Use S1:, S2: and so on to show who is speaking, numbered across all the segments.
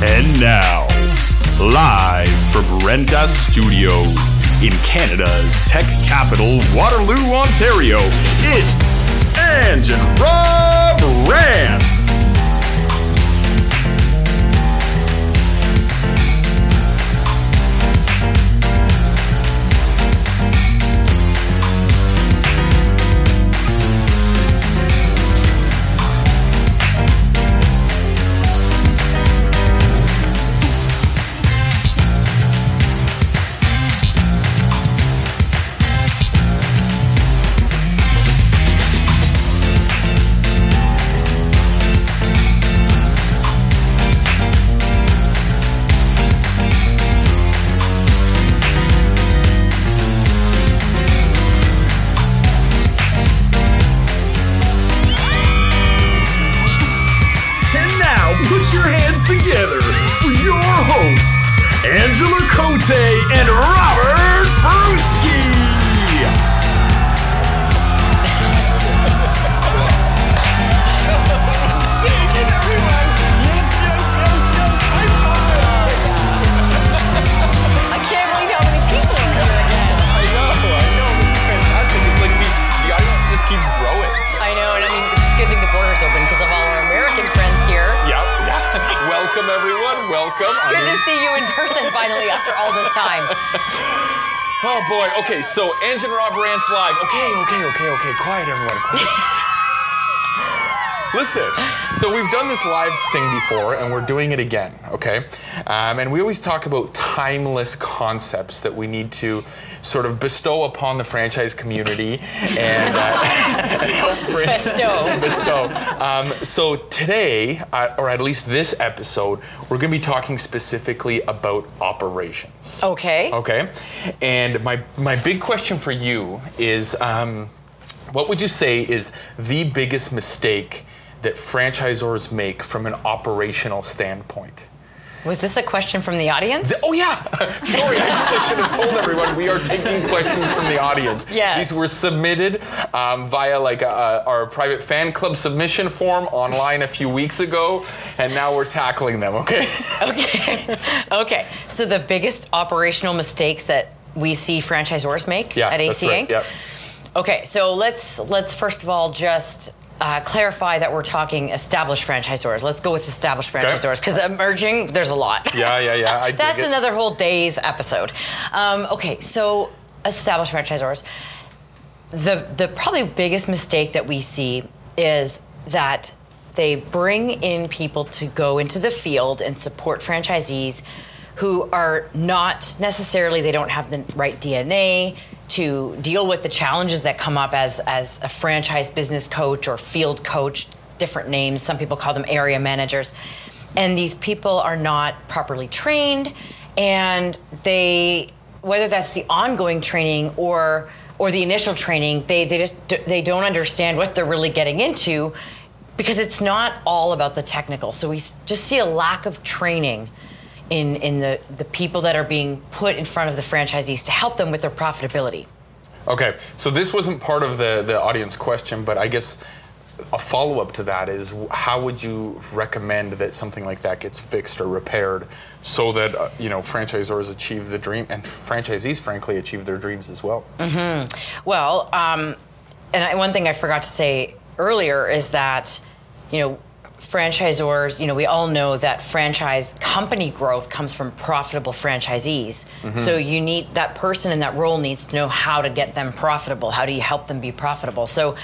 S1: And now, live from Renta Studios in Canada's tech capital, Waterloo, Ontario, it's Ange and Rob Rants.
S2: Okay, so Ange and Rob rants live. Okay, okay, okay, okay. Quiet, everyone. Quiet. Listen, so we've done this live thing before, and we're doing it again, okay? Um, and we always talk about timeless concepts that we need to sort of bestow upon the franchise community and uh, help
S3: Bestow.
S2: bestow. Um, so today, uh, or at least this episode, we're going to be talking specifically about operations.
S3: Okay.
S2: Okay. And my my big question for you is, um, what would you say is the biggest mistake that franchisors make from an operational standpoint?
S3: Was this a question from the audience?
S2: Oh yeah. Sorry, I guess I should have told everyone we are taking questions from the audience.
S3: Yes.
S2: These were submitted um, via like uh, our private fan club submission form online a few weeks ago, and now we're tackling them. Okay.
S3: Okay. okay. So the biggest operational mistakes that we see franchisors make
S2: Yeah.
S3: at
S2: that's right. Yep.
S3: Okay, so let's let's first of all just uh, clarify that we're talking established franchisors. Let's go with established franchisors because emerging, there's a lot.
S2: Yeah, yeah, yeah.
S3: That's another whole day's episode. Um, okay, so established franchisors. The the probably biggest mistake that we see is that they bring in people to go into the field and support franchisees who are not necessarily they don't have the right DNA to deal with the challenges that come up as as a franchise business coach or field coach different names some people call them area managers. And these people are not properly trained and they whether that's the ongoing training or or the initial training they they just they don't understand what they're really getting into because it's not all about the technical. So we just see a lack of training in in the the people that are being put in front of the franchisees to help them with their profitability
S2: Okay, so this wasn't part of the, the audience question, but I guess a follow up to that is how would you recommend that something like that gets fixed or repaired so that uh, you know franchisors achieve the dream and franchisees frankly achieve their dreams as well?
S3: Well, um, and I, one thing I forgot to say earlier is that, you know, franchisors, you know, we all know that franchise company growth comes from profitable franchisees. So you need that person in that role needs to know how to get them profitable. How do you help them be profitable? So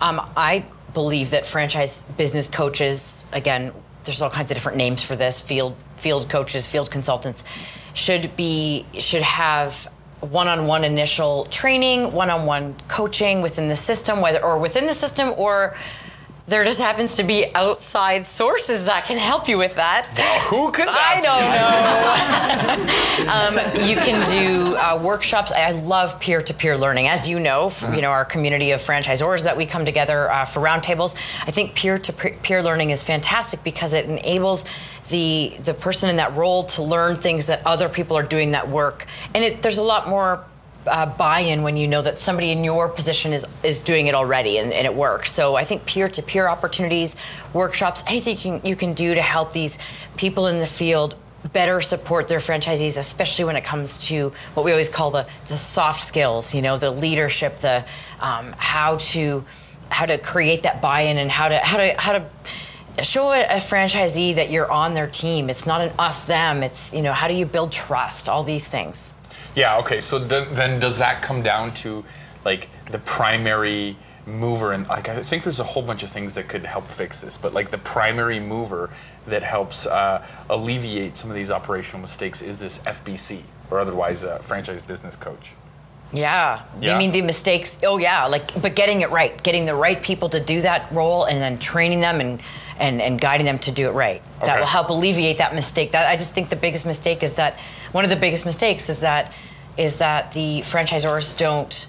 S3: um, I believe that franchise business coaches, again, there's all kinds of different names for this field field coaches, field consultants, should be should have one-on-one initial training, one-on-one coaching within the system, whether or within the system or there just happens to be outside sources that can help you with that.
S2: Who could
S3: I don't know. um, you can do uh, workshops. I love peer-to-peer learning, as you know. f- You know our community of franchisors that we come together uh, for roundtables. I think peer-to-peer learning is fantastic because it enables the the person in that role to learn things that other people are doing that work, and it, there's a lot more uh, buy-in when you know that somebody in your position is is doing it already and, and it works. So I think peer-to-peer opportunities, workshops, anything you can, you can do to help these people in the field better support their franchisees, especially when it comes to what we always call the the soft skills. You know, the leadership, the um, how to how to create that buy-in and how to how to how to show a, a franchisee that you're on their team. It's not an us them. It's you know how do you build trust? All these things.
S2: Yeah. Okay. So th- then, does that come down to like the primary mover? And like, I think there's a whole bunch of things that could help fix this. But like the primary mover that helps uh, alleviate some of these operational mistakes is this FBC or otherwise uh, franchise business coach.
S3: Yeah.
S2: Yeah.
S3: I mean the mistakes. Oh yeah, like but getting it right, getting the right people to do that role, and then training them and and, and guiding them to do it right. That will help alleviate that mistake. That I just think the biggest mistake is that one of the biggest mistakes is that is that the franchisors don't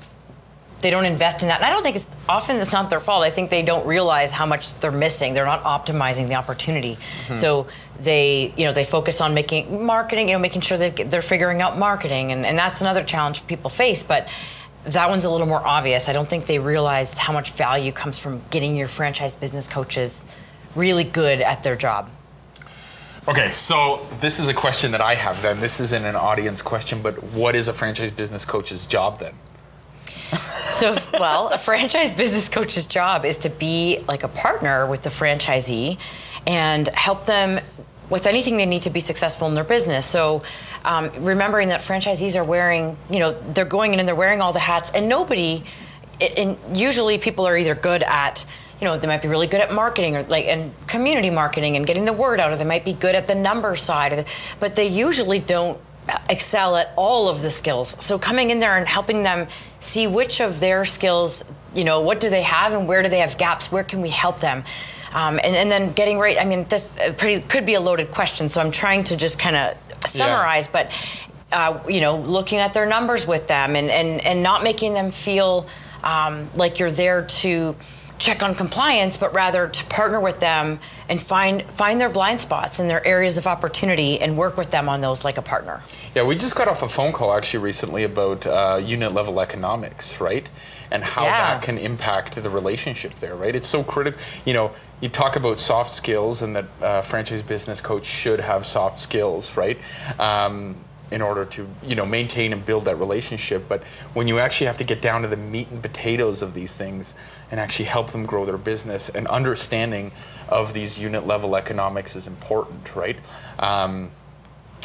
S3: they don't invest in that. And I don't think it's often it's not their fault. I think they don't realize how much they're missing. They're not optimizing the opportunity. Mm-hmm. So they, you know, they focus on making marketing, you know, making sure that they're figuring out marketing, and, and that's another challenge people face. But that one's a little more obvious. I don't think they realize how much value comes from getting your franchise business coaches really good at their job.
S2: Okay, so this is a question that I have then. This isn't an audience question, but what is a franchise business coach's job then?
S3: So, well, a franchise business coach's job is to be like a partner with the franchisee and help them with anything they need to be successful in their business. So, um, remembering that franchisees are wearing, you know, they're going in and they're wearing all the hats, and nobody, and usually people are either good at, you know, they might be really good at marketing or like and community marketing and getting the word out, or they might be good at the number side, it, but they usually don't excel at all of the skills. So coming in there and helping them see which of their skills, you know, what do they have and where do they have gaps? Where can we help them? Um, and, and then getting right. I mean, this uh, pretty could be a loaded question, so I'm trying to just kind of summarize, but. Uh, you know, looking at their numbers with them and, and, and not making them feel um, like you're there to check on compliance, but rather to partner with them and find find their blind spots and their areas of opportunity and work with them on those like a partner.
S2: Yeah, we just got off a phone call actually recently about uh, unit level economics, right? And how
S3: Yeah.
S2: that can impact the relationship there, right? It's so critical. You know, you talk about soft skills and that uh, franchise business coach should have soft skills, right? Um, in order to you know maintain and build that relationship but when you actually have to get down to the meat and potatoes of these things and actually help them grow their business and understanding of these unit level economics is important right um,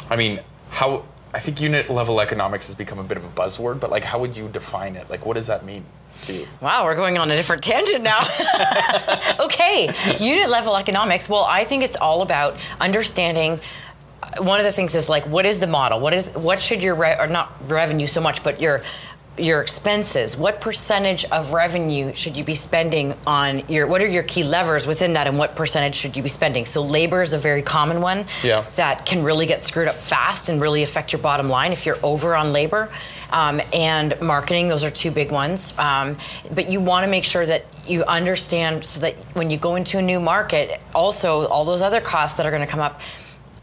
S2: I mean, how I think unit level economics has become a bit of a buzzword, but like, how would you define it? Like, what does that mean?
S3: Wow, we're going on a different tangent now. okay, unit level economics. Well, I think it's all about understanding. One of the things is like, what is the model? What is what should your re- or not revenue so much, but your your expenses? What percentage of revenue should you be spending on your? What are your key levers within that, and what percentage should you be spending? So labor is a very common one.
S2: Yeah.
S3: That can really get screwed up fast and really affect your bottom line if you're over on labor. Um, and marketing, those are two big ones. Um, but you want to make sure that you understand so that when you go into a new market, also all those other costs that are going to come up,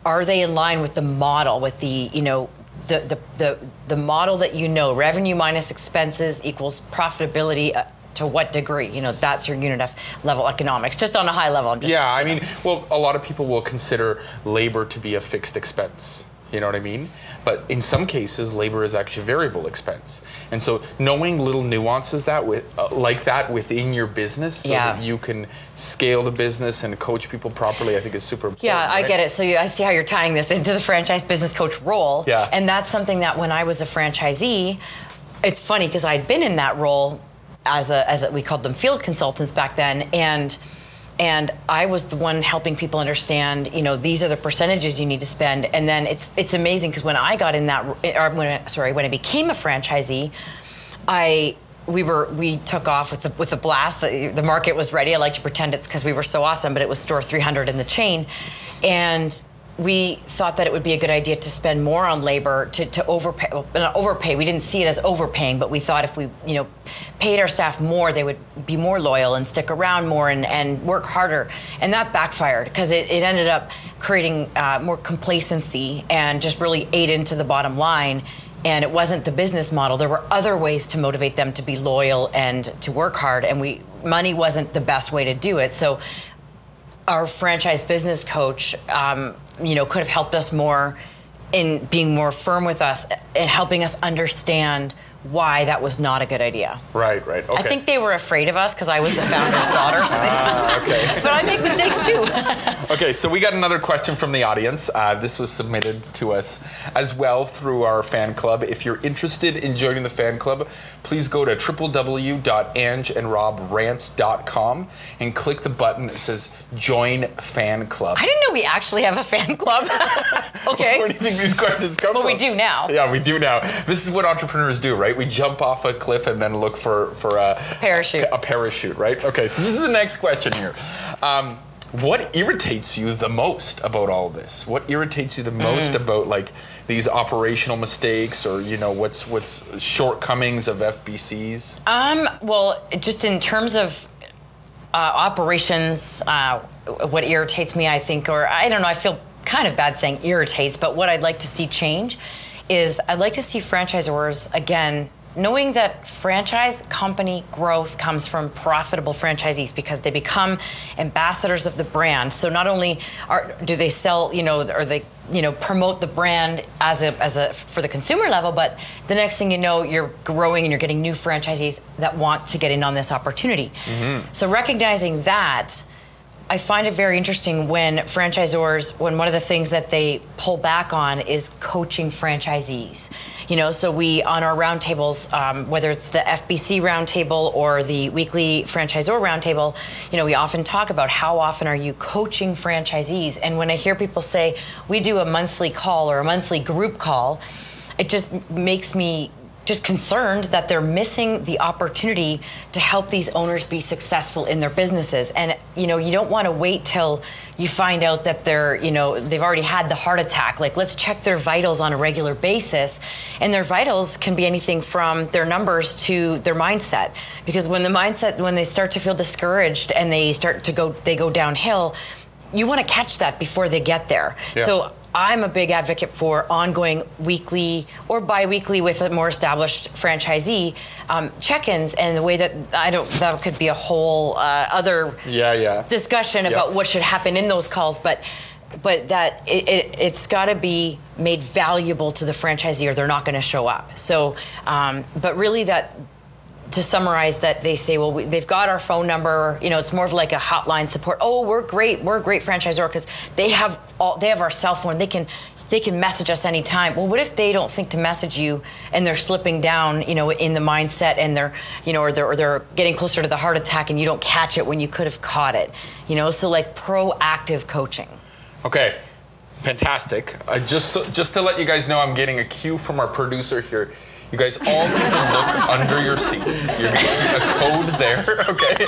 S3: are they in line with the model, with the, you know, the, the, the, the model that you know, revenue minus expenses equals profitability uh, to what degree? You know, that's your unit F level economics, just on a high level. I'm just,
S2: Yeah, I mean, well, a lot of people will consider labor to be a fixed expense. You know what I mean? But in some cases, labor is actually variable expense, and so knowing little nuances that with uh, like that within your business, so
S3: Yeah.
S2: that you can scale the business and coach people properly, I think is super important.
S3: Yeah, I
S2: right?
S3: get it. So you, I see how you're tying this into the franchise business coach role.
S2: Yeah.
S3: And that's something that when I was a franchisee, it's funny because I'd been in that role as a as a, we called them field consultants back then, and and I was the one helping people understand, you know, these are the percentages you need to spend. And then it's it's amazing because when I got in that, or when sorry, when I became a franchisee, I we were we took off with the with the blast. The market was ready. I like to pretend it's because we were so awesome, but it was store 300 in the chain, and we thought that it would be a good idea to spend more on labor to, to overpay not overpay we didn't see it as overpaying but we thought if we you know paid our staff more they would be more loyal and stick around more and, and work harder and that backfired because it, it ended up creating uh, more complacency and just really ate into the bottom line and it wasn't the business model there were other ways to motivate them to be loyal and to work hard. And we money wasn't the best way to do it. So our franchise business coach, um, you know, could have helped us more in being more firm with us and helping us understand why that was not a good idea.
S2: Right, right. Okay.
S3: I think they were afraid of us because I was the founder's daughter. So
S2: Ah, okay.
S3: but I make mistakes too.
S2: Okay, so we got another question from the audience. Uh, this was submitted to us as well through our fan club. If you're interested in joining the fan club, please go to www.angeandrobrants.com and click the button that says Join Fan Club.
S3: I didn't know we actually have a fan club. okay.
S2: Where do you think these questions come
S3: Well,
S2: from?
S3: we do now.
S2: Yeah, we do now. This is what entrepreneurs do, right? We jump off a cliff and then look for for a
S3: Parachute.
S2: A, parachute, right? Okay, so this is the next question here. Um, what irritates you the most about all this? What irritates you the most
S3: Mm.
S2: about like these operational mistakes, or you know, what's what's shortcomings of FBCs?
S3: Um, well, just in terms of uh, operations, uh, what irritates me, I think, or I don't know, I feel kind of bad saying irritates, but what I'd like to see change is I'd like to see franchisors again. Knowing that franchise company growth comes from profitable franchisees because they become ambassadors of the brand. So not only are do they sell, you know, or they you know promote the brand as a as a for the consumer level, but the next thing you know, you're growing and you're getting new franchisees that want to get in on this opportunity. Mm-hmm. So recognizing that. I find it very interesting when franchisors, when one of the things that they pull back on is coaching franchisees. You know, so we on our roundtables, um, whether it's the FBC roundtable or the weekly franchisor roundtable, you know, we often talk about how often are you coaching franchisees. And when I hear people say we do a monthly call or a monthly group call, it just makes me just concerned that they're missing the opportunity to help these owners be successful in their businesses. And you know you don't want to wait till you find out that they're you know they've already had the heart attack. Like let's check their vitals on a regular basis. And their vitals can be anything from their numbers to their mindset. Because when the mindset when they start to feel discouraged and they start to go they go downhill you want to catch that before they get there.
S2: Yeah.
S3: so I'm a big advocate for ongoing weekly or bi-weekly with a more established franchisee um, check-ins, and the way that I don't that could be a whole uh, other
S2: Yeah, yeah.
S3: discussion about what should happen in those calls, but but that it, it, it's got to be made valuable to the franchisee, or they're not going to show up. So, um, but really that to summarize that they say well we, they've got our phone number you know it's more of like a hotline support. Oh we're great we're a great franchisor because they have all they have our cell phone. They can they can message us anytime. Well what if they don't think to message you and they're slipping down you know in the mindset and they're you know or they're, or they're getting closer to the heart attack and you don't catch it when you could have caught it you know? So like proactive coaching.
S2: Okay, fantastic. Uh, just so, just to let you guys know, I'm getting a cue from our producer here. You guys all need to look under your seats. You're gonna see a code there, okay?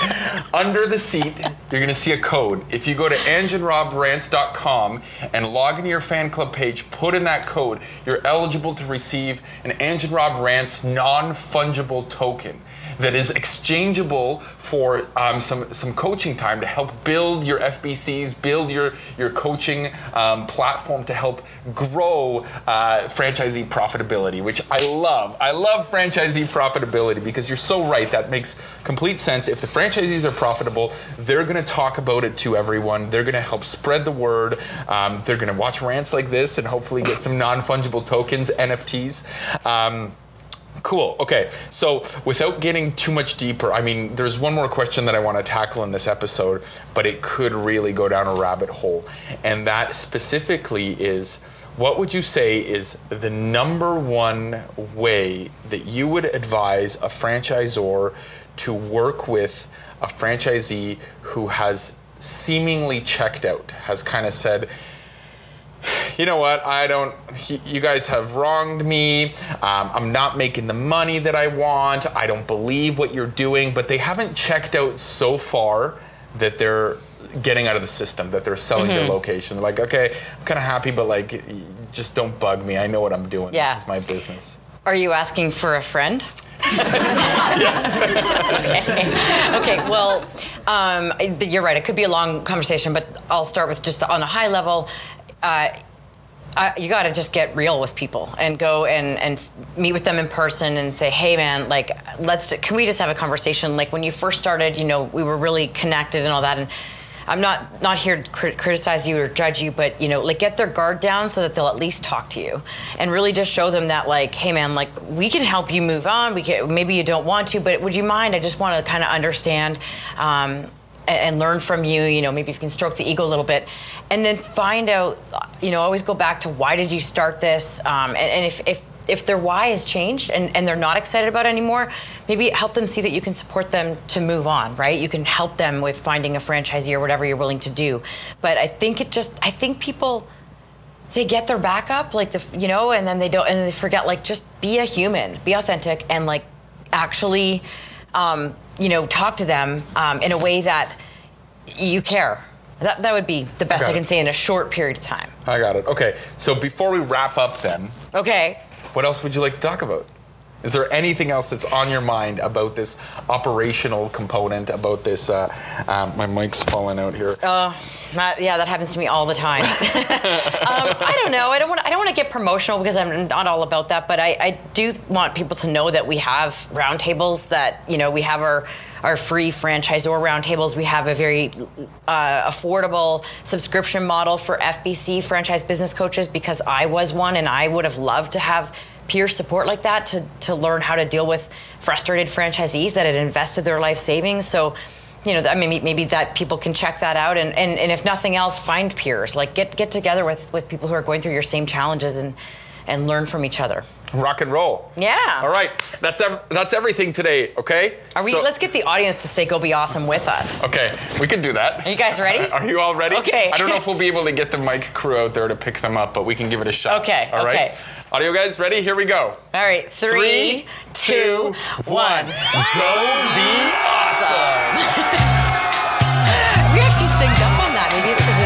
S2: Under the seat, you're gonna see a code. If you go to angeandrobrants.com and log into your fan club page, put in that code, you're eligible to receive an Ange Rob Rants non-fungible token that is exchangeable for um, some some coaching time to help build your FBCs, build your your coaching um, platform to help grow uh, franchisee profitability, which I love. I love franchisee profitability because you're so right. That makes complete sense. If the franchisees are profitable, they're going to talk about it to everyone. They're going to help spread the word. Um, they're going to watch rants like this and hopefully get some non fungible tokens, NFTs. Um, Cool. Okay. So, without getting too much deeper, I mean, there's one more question that I want to tackle in this episode, but it could really go down a rabbit hole. And that specifically is what would you say is the number one way that you would advise a franchisor to work with a franchisee who has seemingly checked out, has kind of said, you know what? I don't. You guys have wronged me. Um, I'm not making the money that I want. I don't believe what you're doing. But they haven't checked out so far that they're getting out of the system. That they're selling
S3: Mm-hmm.
S2: their location. They're like, okay, I'm kind of happy, but like, just don't bug me. I know what I'm doing.
S3: Yeah.
S2: This is my business.
S3: Are you asking for a friend? okay. okay. Well, um, you're right. It could be a long conversation, but I'll start with just on a high level. Uh, uh, you got to just get real with people and go and and meet with them in person and say, hey man, like let's can we just have a conversation? Like when you first started, you know, we were really connected and all that and. I'm not not here to crit- criticize you or judge you, but you know, like get their guard down so that they'll at least talk to you, and really just show them that, like, hey man, like we can help you move on. We can maybe you don't want to, but would you mind? I just want to kind of understand. Um, and learn from you you know maybe if you can stroke the ego a little bit and then find out you know always go back to why did you start this um, and, and if, if if their why has changed and, and they're not excited about it anymore maybe help them see that you can support them to move on right? You can help them with finding a franchisee or whatever you're willing to do. But i think it just i think people they get their back up like the you know and then they don't and they forget like just be a human be authentic and like actually um, you know talk to them um, in a way that you care. That, that would be the best
S2: Got
S3: i can
S2: it.
S3: say in a short period of time.
S2: I got it. Okay, so before we wrap up, then,
S3: okay
S2: what else would you like to talk about? Is there anything else that's on your mind about this operational component? About this? Uh, um, my mic's falling out here.
S3: That- yeah, that happens to me all the time. um, I don't know. I don't want. I don't want to get promotional because I'm not all about that. But I, I do want people to know that we have roundtables. That you know we have our our free franchisor roundtables. We have a very uh, affordable subscription model for FBC franchise business coaches because I was one and I would have loved to have peer support like that to to learn how to deal with frustrated franchisees that had invested their life savings. So you know, I mean, maybe- that people can check that out, and, and, and if nothing else, find peers. Like get get together with, with people who are going through your same challenges and and learn from each other
S2: rock and roll.
S3: Yeah.
S2: All right. That's ev- that's everything today. Okay.
S3: Are we? Let's get the audience to say "Go be awesome" with us.
S2: Okay, we can do that.
S3: Are you guys ready?
S2: Are you all ready?
S3: Okay.
S2: I don't know if we'll be able to get the mic crew out there to pick them up, but we can give it a shot.
S3: Okay.
S2: All right.
S3: Okay.
S2: Audio guys, ready? Here we go.
S3: All right. Three, three two, two, one.
S2: Go be awesome. we actually synced up on that. Maybe it's because.